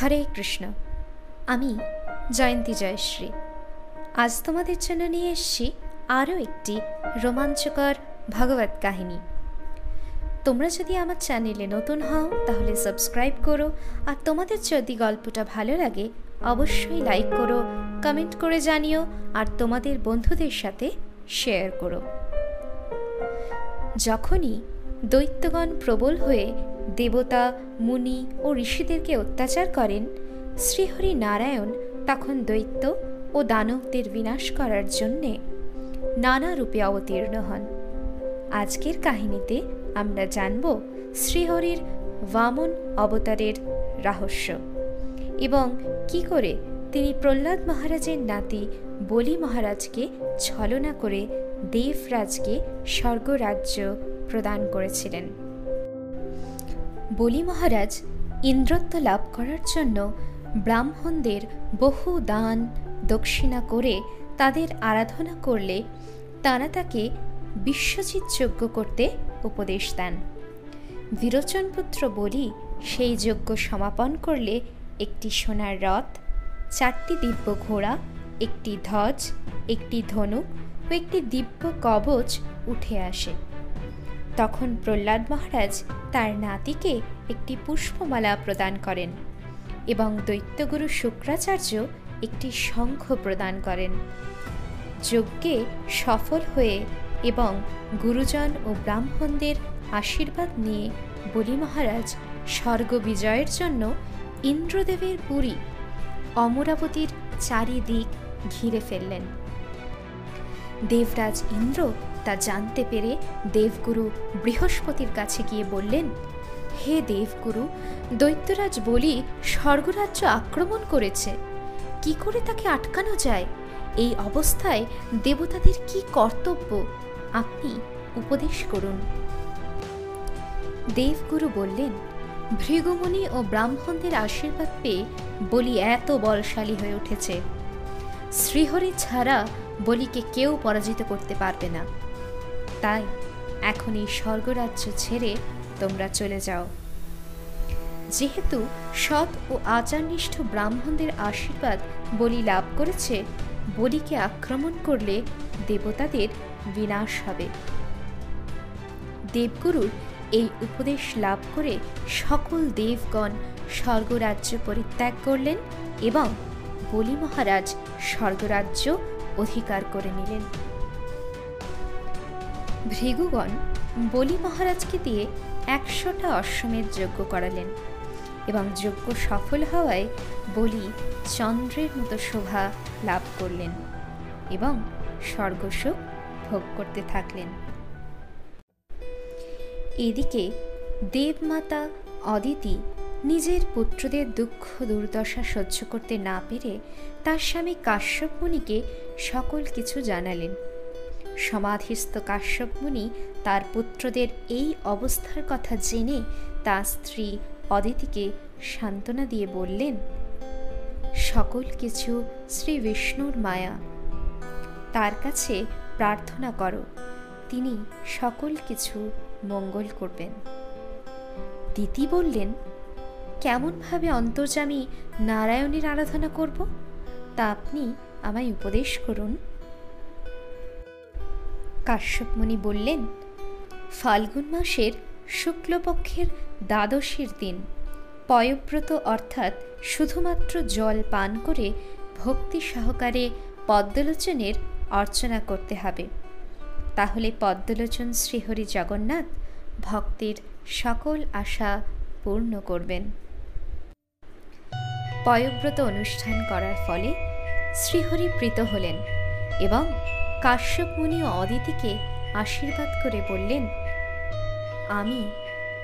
হরে কৃষ্ণ, আমি জয়ন্তী জয়শ্রী। আজ তোমাদের জন্য নিয়ে এসছি আরও একটি রোমাঞ্চকর ভগবত কাহিনী। তোমরা যদি আমার চ্যানেলে নতুন হও, তাহলে সাবস্ক্রাইব করো, আর তোমাদের যদি গল্পটা ভালো লাগে, অবশ্যই লাইক করো, কমেন্ট করে জানিও, আর তোমাদের বন্ধুদের সাথে শেয়ার করো। যখনই দৈত্যগণ প্রবল হয়ে দেবতা, মুনি ও ঋষিদেরকে অত্যাচার করেন। শ্রীহরি নারায়ণ তখন দৈত্য ও দানবদের বিনাশ করার জন্যে নানা রূপে অবতীর্ণ হন। আজকের কাহিনীতে আমরা জানব শ্রীহরির বামন অবতারের রহস্য এবং কি করে তিনি প্রহ্লাদ মহারাজের নাতি বলি মহারাজকে ছলনা করে দেবরাজকে স্বর্গরাজ্য প্রদান করেছিলেন। বলি মহারাজ, ইন্দ্রত্ব লাভ করার জন্য ব্রাহ্মণদের বহু দান, দক্ষিণা করে তাদের আরাধনা করলে তারা তাকে বিশ্বজিৎ যজ্ঞ করতে উপদেশ দেন। বিরোচনপুত্র বলি সেই যজ্ঞ সমাপন করলে একটি সোনার রথ, চারটি দিব্য ঘোড়া, একটি ধ্বজ, একটি ধনুক ও একটি দিব্য কবচ উঠে আসে। তখন প্রহ্লাদ মহারাজ তার নাতিকে একটি পুষ্পমালা প্রদান করেন এবং দৈত্যগুরু শুক্রাচার্য একটি শঙ্খ প্রদান করেন। যজ্ঞে সফল হয়ে এবং গুরুজন ও ব্রাহ্মণদের আশীর্বাদ নিয়ে বলি মহারাজ স্বর্গ বিজয়ের জন্য ইন্দ্রদেবের পুরী অমরাবতীর চারিদিক ঘিরে ফেললেন। দেবরাজ ইন্দ্র তা জানতে পেরে দেবগুরু বৃহস্পতির কাছে গিয়ে বললেন, হে দেবগুরু, দৈত্যরাজ বলি স্বর্গরাজ্য আক্রমণ করেছে। কি করে তাকে আটকানো যায়? এই অবস্থায় দেবতাদের কি কর্তব্য? আপনি উপদেশ করুন। দেবগুরু বললেন ভৃগুমুনি ও ব্রাহ্মণদের আশীর্বাদ পেয়ে বলি এত বলশালী হয়ে উঠেছে। শ্রীহরি ছাড়া বলিকে কেউ পরাজিত করতে পারবে না। তাই এখন এই স্বর্গরাজ্য ছেড়ে তোমরা চলে যাও। যেহেতু সৎ ও আচারনিষ্ঠ ব্রাহ্মণদের আশীর্বাদ বলি লাভ করেছে, বলিকে আক্রমণ করলে দেবতাদের বিনাশ হবে। দেবগুরুর এই উপদেশ লাভ করে সকল দেবগণ স্বর্গরাজ্য পরিত্যাগ করলেন এবং বলি মহারাজ স্বর্গরাজ্য অধিকার করে নিলেন। ভৃগুগণ বলি মহারাজকে দিয়ে একশোটা অশ্বমেধ যজ্ঞ করালেন এবং যজ্ঞ সফল হওয়ায় বলি চন্দ্রের মতো শোভা লাভ করলেন এবং স্বর্গসুখ ভোগ করতে থাকলেন। এদিকে দেবমাতা অদিতি নিজের পুত্রদের দুঃখ দুর্দশা সহ্য করতে না পেরে তার স্বামী কাশ্যপ মুনিকে সকল কিছু জানালেন। সমাধিস্থ কাশ্যপ মুনি তার পুত্রদের এই অবস্থার কথা জেনে তার স্ত্রী অদিতিকে সান্ত্বনা দিয়ে বললেন, সকল কিছু শ্রী বিষ্ণুর মায়া। তার কাছে প্রার্থনা করো, তিনি সকল কিছু মঙ্গল করবেন। দিতি বললেন, কেমনভাবে অন্তর্জামী নারায়ণের আরাধনা করব? তা আপনি আমায় উপদেশ করুন। কাশ্যপমণি বললেন, ফাল্গুন মাসের শুক্লপক্ষের দ্বাদশীর দিন। পয়ব্রত অর্থাৎ শুধুমাত্র জল পান করে ভক্তি সহকারে পদ্মলোচনের অর্চনা করতে হবে। তাহলে পদ্মলোচন শ্রীহরি জগন্নাথ ভক্তির সকল আশা পূর্ণ করবেন। পয়ব্রত অনুষ্ঠান করার ফলে শ্রীহরি প্রীত হলেন এবং কাশ্যপ মুনি অদিতিকে আশীর্বাদ করে বললেন, আমি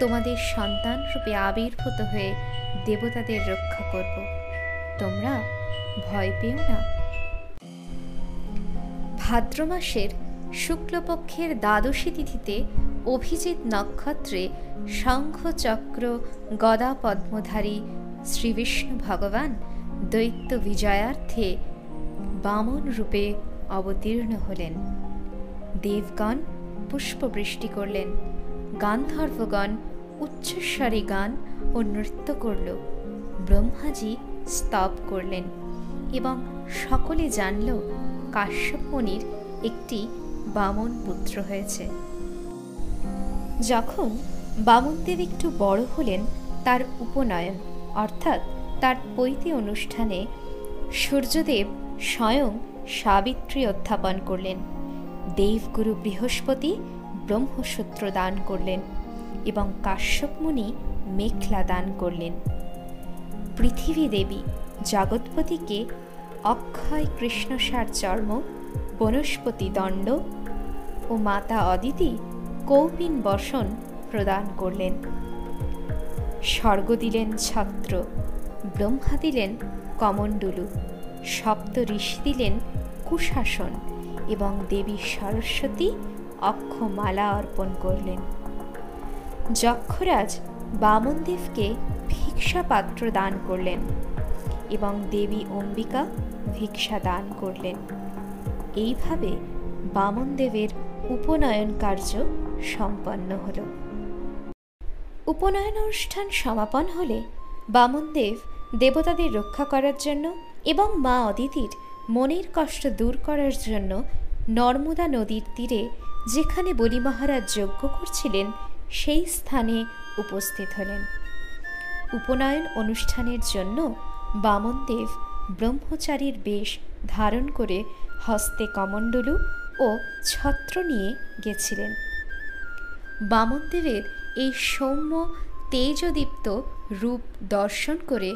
তোমাদের সন্তান রূপে আবির্ভূত হয়ে দেবতাদের রক্ষা করব। তোমরা ভয় পেও না। ভাদ্র মাসের শুক্লপক্ষের দ্বাদশী তিথিতে অভিজিৎ নক্ষত্রে শঙ্খচক্র গদা পদ্মধারী শ্রীবিষ্ণু ভগবান দৈত্য বিজয়ার্থে বামন রূপে অবতীর্ণ হলেন। দেবগণ পুষ্পবৃষ্টি করলেন। গান্ধর্বগণ উচ্চস্বরে গান ও নৃত্য করল। ব্রহ্মাজি স্তব করলেন এবং সকলে জানল কাশ্যপ একটি বামন পুত্র হয়েছে। যখন বামনদেব একটু বড় হলেন, তার উপনয়ন অর্থাৎ তার পৈতি অনুষ্ঠানে সূর্যদেব স্বয়ং সাবিত্রী অধ্যাপন করলেন। দেবগুরু বৃহস্পতি ব্রহ্মসূত্র দান করলেন এবং কাশ্যপ মুনি মেখলা দান করলেন। পৃথিবী দেবী জগৎপতিকে অক্ষয় কৃষ্ণসার চর্ম, বনস্পতি দণ্ড ও মাতা অদিতি কৌপিন বসন প্রদান করলেন। স্বর্গ দিলেন ছত্র, ব্রহ্মা দিলেন কমণ্ডলু সপ্ত ঋষি দিলেন কুশাসন এবং দেবী সরস্বতী অক্ষমালা অর্পণ করলেন। যক্ষরাজ বামনদেবকে ভিক্ষা পাত্র দান করলেন এবং দেবী অম্বিকা ভিক্ষা দান করলেন। এইভাবে বামনদেবের উপনয়ন কার্য সম্পন্ন হল। উপনয়ন অনুষ্ঠান সমাপন হলে বামনদেব দেবতাদের রক্ষা করার জন্য এবং মা অদিতির মনের কষ্ট দূর করার জন্য নর্মদা নদীর তীরে যেখানে বলি মহারাজ যজ্ঞ করছিলেন, সেই স্থানে উপস্থিত হলেন। উপনয়ন অনুষ্ঠানের জন্য বামনদেব ব্রহ্মচারীর বেশ ধারণ করে হস্তে কমণ্ডলু ও ছত্র নিয়ে গেছিলেন। বামনদেবের এই সৌম্য তেজদীপ্ত রূপ দর্শন করে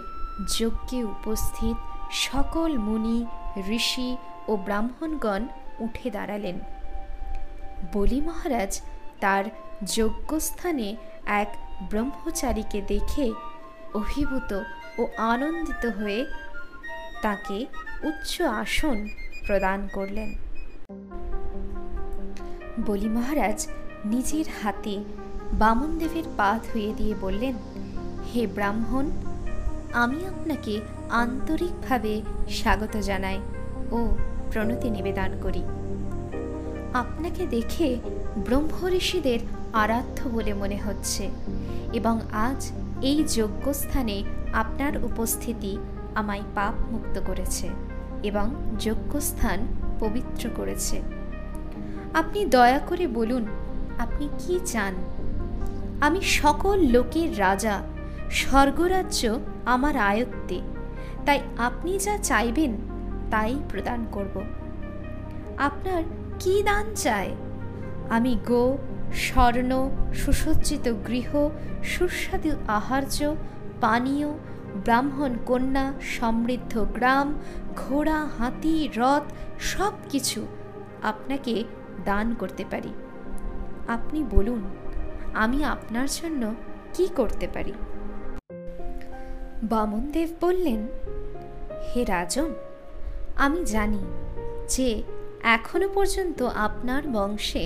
যজ্ঞে উপস্থিত সকল মুনি ঋষি ও ব্রাহ্মণগণ উঠে দাঁড়ালেন। বলি মহারাজ তার যজ্ঞস্থানে এক ব্রহ্মচারীকে দেখে অভিভূত ও আনন্দিত হয়ে তাকে উচ্চ আসন প্রদান করলেন। বলি মহারাজ নিজের হাতে বামনদেবের পা ধুয়ে দিয়ে বললেন, হে ব্রাহ্মণ, আমি আপনাকে আন্তরিকভাবে স্বাগত জানাই ও প্রণতি নিবেদন করি। আপনাকে দেখে ব্রহ্ম ঋষিদের আরাধ্য বলে মনে হচ্ছে এবং আজ এই যজ্ঞস্থানে আপনার উপস্থিতি আমায় পাপ মুক্ত করেছে এবং যজ্ঞস্থান পবিত্র করেছে। আপনি দয়া করে বলুন, আপনি কি চান? আমি সকল লোকের রাজা, স্বর্গরাজ্য আমার আয়ত্তে তাই আপনি যা চাইবেন তাই প্রদান করব। আপনার কি দান চায় আমি গো, স্বর্ণ, সুসজ্জিত গৃহ, সুস্বাদু আহার্য, পানীয়, ব্রাহ্মণ কন্যা, সমৃদ্ধ গ্রাম, ঘোড়া, হাতি, রথ সব কিছু আপনাকে দান করতে পারি। আপনি বলুন, আমি আপনার জন্য কি করতে পারি? বামনদেব বললেন হে রাজন, আমি জানি যে এখনও পর্যন্ত আপনার বংশে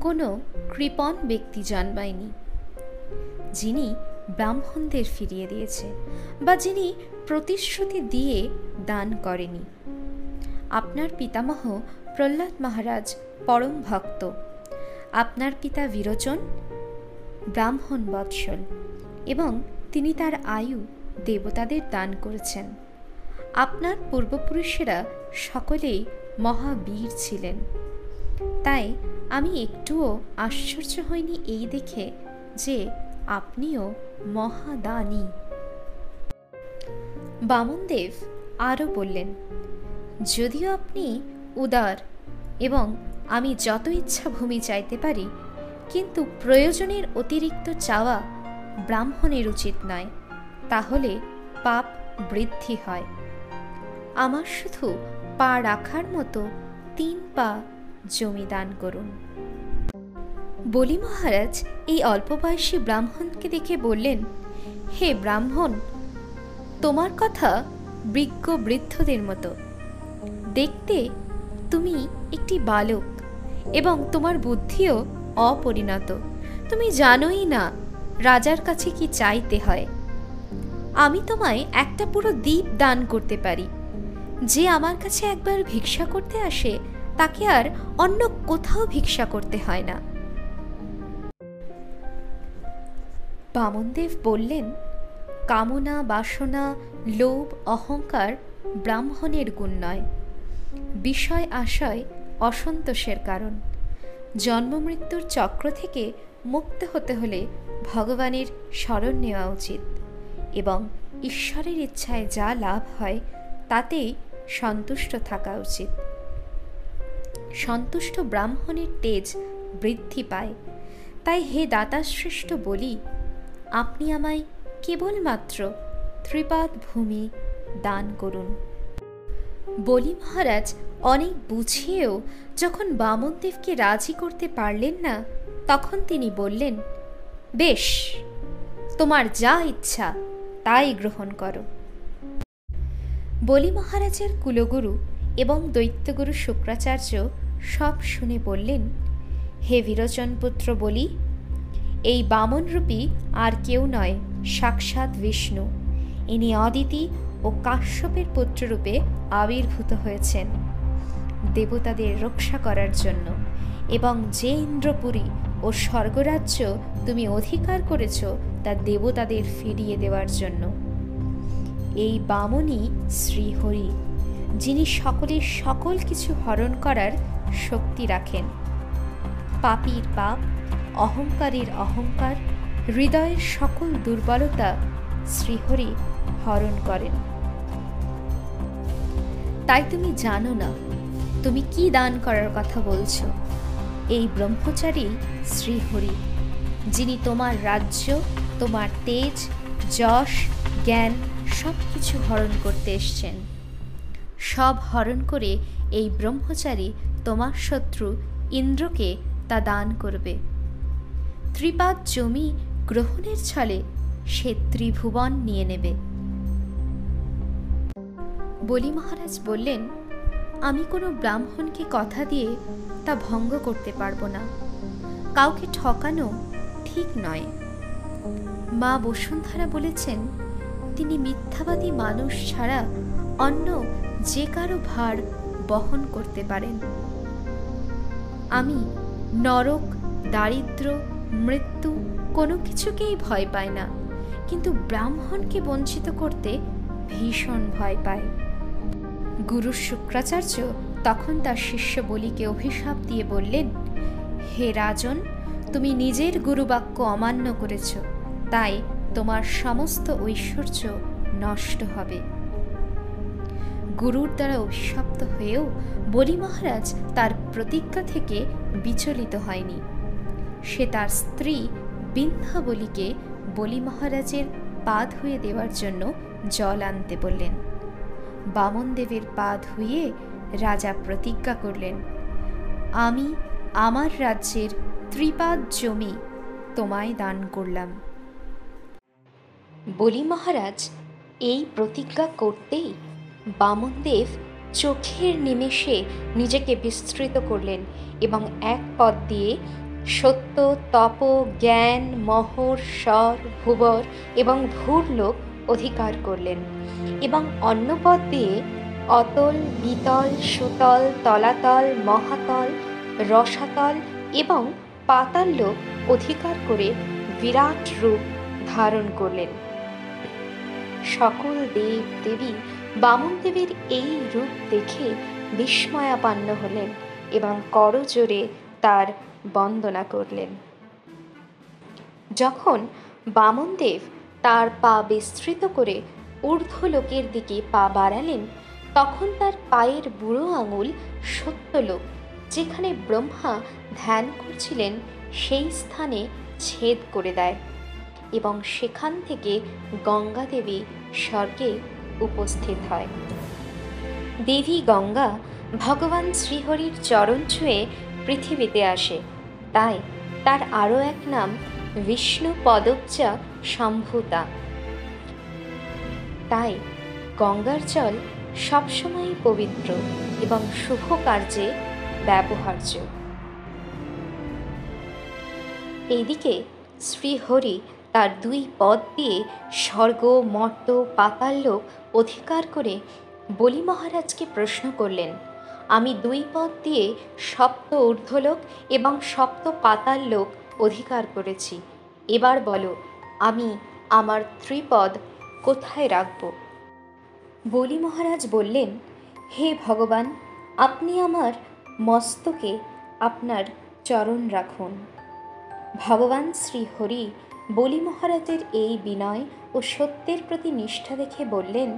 কোনো কৃপণ ব্যক্তি জন্মায়নি, যিনি ব্রাহ্মণদের ফিরিয়ে দিয়েছে বা যিনি প্রতিশ্রুতি দিয়ে দান করেনি। আপনার পিতামহ প্রহ্লাদ মহারাজ পরম ভক্ত। আপনার পিতা বিরোচন, ব্রাহ্মণ বৎসল এবং তিনি তার আয়ু দেবতাদের দান করেছেন। আপনার পূর্বপুরুষেরা সকলেই মহাবীর ছিলেন। তাই আমি একটুও আশ্চর্য হইনি এই দেখে যে আপনিও মহাদানী। বামনদেব আরও বললেন, যদিও আপনি উদার এবং আমি যত ইচ্ছা ভূমি চাইতে পারি, কিন্তু প্রয়োজনের অতিরিক্ত চাওয়া ব্রাহ্মণের উচিত নয়, তাহলে পাপ বৃদ্ধি হয়। আমার শুধু পা রাখার মতো তিন পা জমি দান করুন। বলি মহারাজ, এই অল্প বয়সী ব্রাহ্মণকে দেখে বললেন, হে ব্রাহ্মণ, তোমার কথা বৃজ্ঞ বৃদ্ধদের মতো। দেখতে তুমি একটি বালক এবং তোমার বুদ্ধিও অপরিণত। তুমি জানোই না রাজার কাছে কি চাইতে হয়। আমি তোমায় একটা পুরো দ্বীপ দান করতে পারি। যে আমার কাছে একবার ভিক্ষা করতে আসে, তাকে আর অন্য কোথাও ভিক্ষা করতে হয় না। বামনদেব বললেন, কামনা, বাসনা, লোভ, অহংকার ব্রাহ্মণের গুণ নয়। বিষয় আশয় অসন্তোষের কারণ। জন্মমৃত্যুর চক্র থেকে মুক্ত হতে হলে ভগবানের স্মরণ নেওয়া উচিত এবং ঈশ্বরের ইচ্ছায় যা লাভ হয়, তাতেই সন্তুষ্ট থাকা উচিত। সন্তুষ্ট ব্রাহ্মণের তেজ বৃদ্ধি পায়। তাই হে দাতাশ্রেষ্ঠ বলি, আপনি আমায় কেবলমাত্র ত্রিপাদ ভূমি দান করুন। বলি মহারাজ, অনেক বুঝিয়েও যখন বামনদেবকে রাজি করতে পারলেন না, তখন তিনি বললেন, বেশ, তোমার যা ইচ্ছা তাই গ্রহণ করো। বলি মহারাজের কুলগুরু এবং দৈত্যগুরু শুক্রাচার্য সব শুনে বললেন, হে বিরোচনপুত্র বলি, এই বামনরূপী আর কেউ নয়, সাক্ষাৎ বিষ্ণু। ইনি অদিতি ও কাশ্যপের পুত্ররূপে আবির্ভূত হয়েছেন। দেবতাদের রক্ষা করার জন্য এবং যে ইন্দ্রপুরী ও স্বর্গরাজ্য তুমি অধিকার করেছ, তা দেবতাদের ফিরিয়ে দেওয়ার জন্য। এই বামনই শ্রীহরি, যিনি সকলের সকল কিছু হরণ করার শক্তি রাখেন। পাপির পাপ, অহংকারীর অহংকার, হৃদয়ের সকল দুর্বলতা শ্রীহরি হরণ করেন। তাই তুমি জানো না, তুমি কি দান করার কথা বলছো? এই ব্রহ্মচারী শ্রীহরি, যিনি তোমার রাজ্য, তোমার তেজ, যশ, জ্ঞান সব কিছু হরণ করতে এসছেন। সব হরণ করে এই ব্রহ্মচারী তোমার শত্রু ইন্দ্রকে তা দান করবে। ত্রিপাদ জমি গ্রহণের ছলে সে ত্রিভুবন নিয়ে নেবে। বলি মহারাজ বললেন, আমি কোনো ব্রাহ্মণকে কথা দিয়ে তা ভঙ্গ করতে পারব না। কাউকে ঠকানো ঠিক নয়। মা বসুন্ধরা বলেছেন তিনি মিথ্যাবাদী মানুষ ছাড়া অন্য যে কারও ভার বহন করতে পারেন। আমি নরক, দারিদ্র, মৃত্যু কোনো কিছুকেই ভয় পাই না, কিন্তু ব্রাহ্মণকে বঞ্চিত করতে ভীষণ ভয় পায় গুরু শুক্রাচার্য তখন তার শিষ্য বলিকে অভিশাপ দিয়ে বললেন, হে রাজন, তুমি নিজের গুরুবাক্য অমান্য করেছ, তাই তোমার সমস্ত ঐশ্বর্য নষ্ট হবে। গুরুর দ্বারা অভিশপ্ত হয়েও বলি মহারাজ তার প্রতিজ্ঞা থেকে বিচলিত হয়নি। সে তার স্ত্রী বিন্ধ্যাবলীকে বলি মহারাজের পা ধুয়ে দেওয়ার জন্য জল আনতে বললেন। বামনদেবের পা ধুয়ে রাজা প্রতিজ্ঞা করলেন, আমি আমার রাজ্যের ত্রিপাদ জমি তোমায় দান করলাম। বলি মহারাজ, এই প্রতিজ্ঞা করতেই বামনদেব চোখের নিমেষে নিজেকে বিস্তৃত করলেন এবং এক পদ দিয়ে সত্য, তপ, জ্ঞান, মহর, স্বর, ভুবর এবং ভূর লোক অধিকার করলেন এবং অন্য পদ দিয়ে অতল, বিতল, সুতল, তলাতল, মহাতল, রসাতল এবং পাতাল লোক অধিকার করে বিরাট রূপ ধারণ করলেন। সকল দেব দেবী বামন বামনদেবের এই রূপ দেখে বিস্ময়াপান্ন হলেন এবং করজোরে তার বন্দনা করলেন। যখন বামনদেব তার পা বিস্তৃত করে ঊর্ধ্বলোকের দিকে পা বাড়ালেন, তখন তার পায়ের বুড়ো আঙুল সত্যলোক, যেখানে ব্রহ্মা ধ্যান করছিলেন, সেই স্থানে ছেদ করে দেয়। এবং সেখান থেকে গঙ্গা দেবী স্বর্গে উপস্থিত হয়। দেবী গঙ্গা ভগবান শ্রীহরির চরণ ছুঁয়ে পৃথিবীতে আসে। তাই তার আরও এক নাম বিষ্ণু পদবচা সম্ভূতা। তাই গঙ্গার জল সবসময়ই পবিত্র এবং শুভ কার্যে ব্যবহার্য। এইদিকে শ্রীহরি তার দুই পদ দিয়ে স্বর্গ, মর্ত পাতাল লোক অধিকার করে বলি মহারাজকে প্রশ্ন করলেন, আমি দুই পদ দিয়ে সপ্ত ঊর্ধ্বলোক এবং সপ্ত পাতাল লোক অধিকার করেছি। এবার বলো, আমি আমার ত্রিপদ কোথায় রাখব? বলি মহারাজ বললেন, হে ভগবান, আপনি আমার মস্তকে আপনার চরণ রাখুন। ভগবান শ্রী হরি বলি মহারাজের এই বিনয় ও সত্যের প্রতি নিষ্ঠা দেখে বললেন,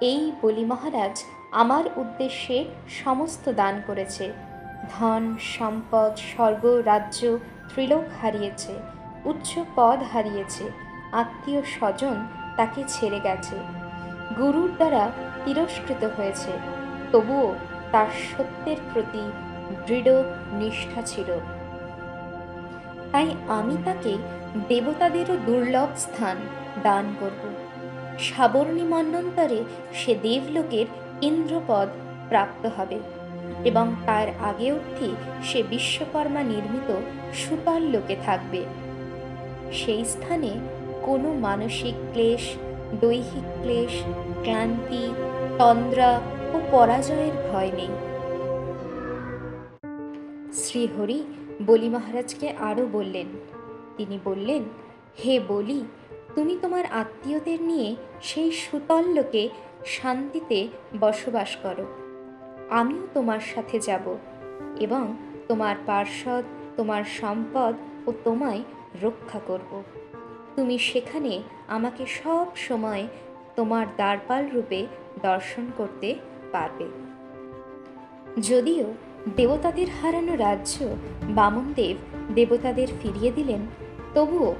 এই বলি মহারাজ আমার উদ্দেশ্যে সমস্ত দান করেছে। ধন, সম্পদ, স্বর্গ, রাজ্য, ত্রিলোক হারিয়েছে, উচ্চ পদ হারিয়েছে, আত্মীয় স্বজন তাকে ছেড়ে গেছে। গুরুর দ্বারা তিরস্কৃত হয়েছে, তবুও তার সত্যের প্রতি দৃঢ় নিষ্ঠা ছিল। তাই আমি তাকে দেবতাদেরও দুর্লভ স্থান দান করব। সাবর্ণী মন্বন্তরে সে দেবলোকের ইন্দ্রপদ প্রাপ্ত হবে এবং তার আগে অবধি সে বিশ্বকর্মা নির্মিত সুতল লোকে থাকবে। সেই স্থানে কোনো মানসিক ক্লেশ, দৈহিক ক্লেশ, ক্লান্তি, তন্দ্রা ও পরাজয়ের ভয় নেই। শ্রীহরি বলি মহারাজকে আরও বললেন, তিনি বললেন, হে বলি, তুমি তোমার আত্মীয়দের নিয়ে সেই সুতল লোকে শান্তিতে বসবাস করো। আমিও তোমার সাথে যাব এবং তোমার পার্ষদ, তোমার সম্পদ ও তোমায় রক্ষা করব। তুমি সেখানে আমাকে সব সময় তোমার দ্বারপাল রূপে দর্শন করতে পারবে। যদিও দেবতাদের হারানো রাজ্য বামনদেব দেবতাদের ফিরিয়ে দিলেন। তবুও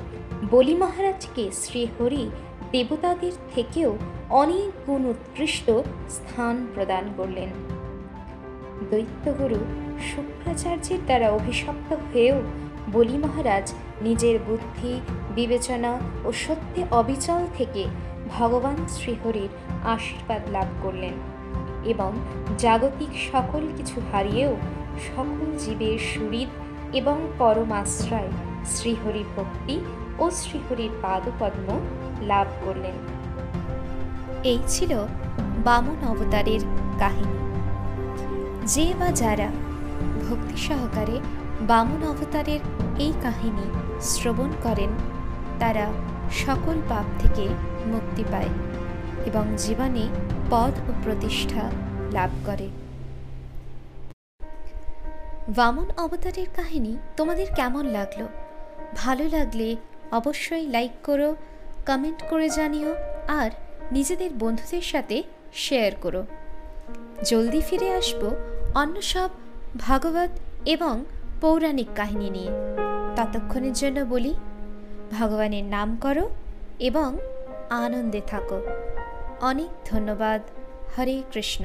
বলি মহারাজকে শ্রীহরি দেবতাদের থেকেও অনেক গুণ উৎকৃষ্ট স্থান প্রদান করলেন। দৈত্যগুরু শুক্রাচার্যের দ্বারা অভিশপ্ত হয়েও বলি মহারাজ নিজের বুদ্ধি, বিবেচনা ও সত্যে অবিচল থেকে ভগবান শ্রীহরির আশীর্বাদ লাভ করলেন। এবং জাগতিক সকল কিছু হারিয়েও সকল জীবের সুরিদ এবং পরমাশ্রয় শ্রীহরির ভক্তি ও শ্রীহরির পাদপদ্ম লাভ করলেন। এই ছিল বামন অবতারের কাহিনী। যে বা যারা ভক্তি সহকারে বামন অবতারের এই কাহিনী শ্রবণ করেন, তারা সকল পাপ থেকে মুক্তি পায়। এবং জীবনে পদ ও প্রতিষ্ঠা লাভ করে। বামন অবতারের কাহিনী তোমাদের কেমন লাগল? ভালো লাগলে অবশ্যই লাইক করো কমেন্ট করে জানিও, আর নিজেদের বন্ধুদের সাথে শেয়ার করো। জলদি ফিরে আসব অন্য সব ভাগবত এবং পৌরাণিক কাহিনী নিয়ে। ততক্ষণের জন্য বলি, ভগবানের নাম করো এবং আনন্দে থাকো। অনেক ধন্যবাদ। হরে কৃষ্ণ।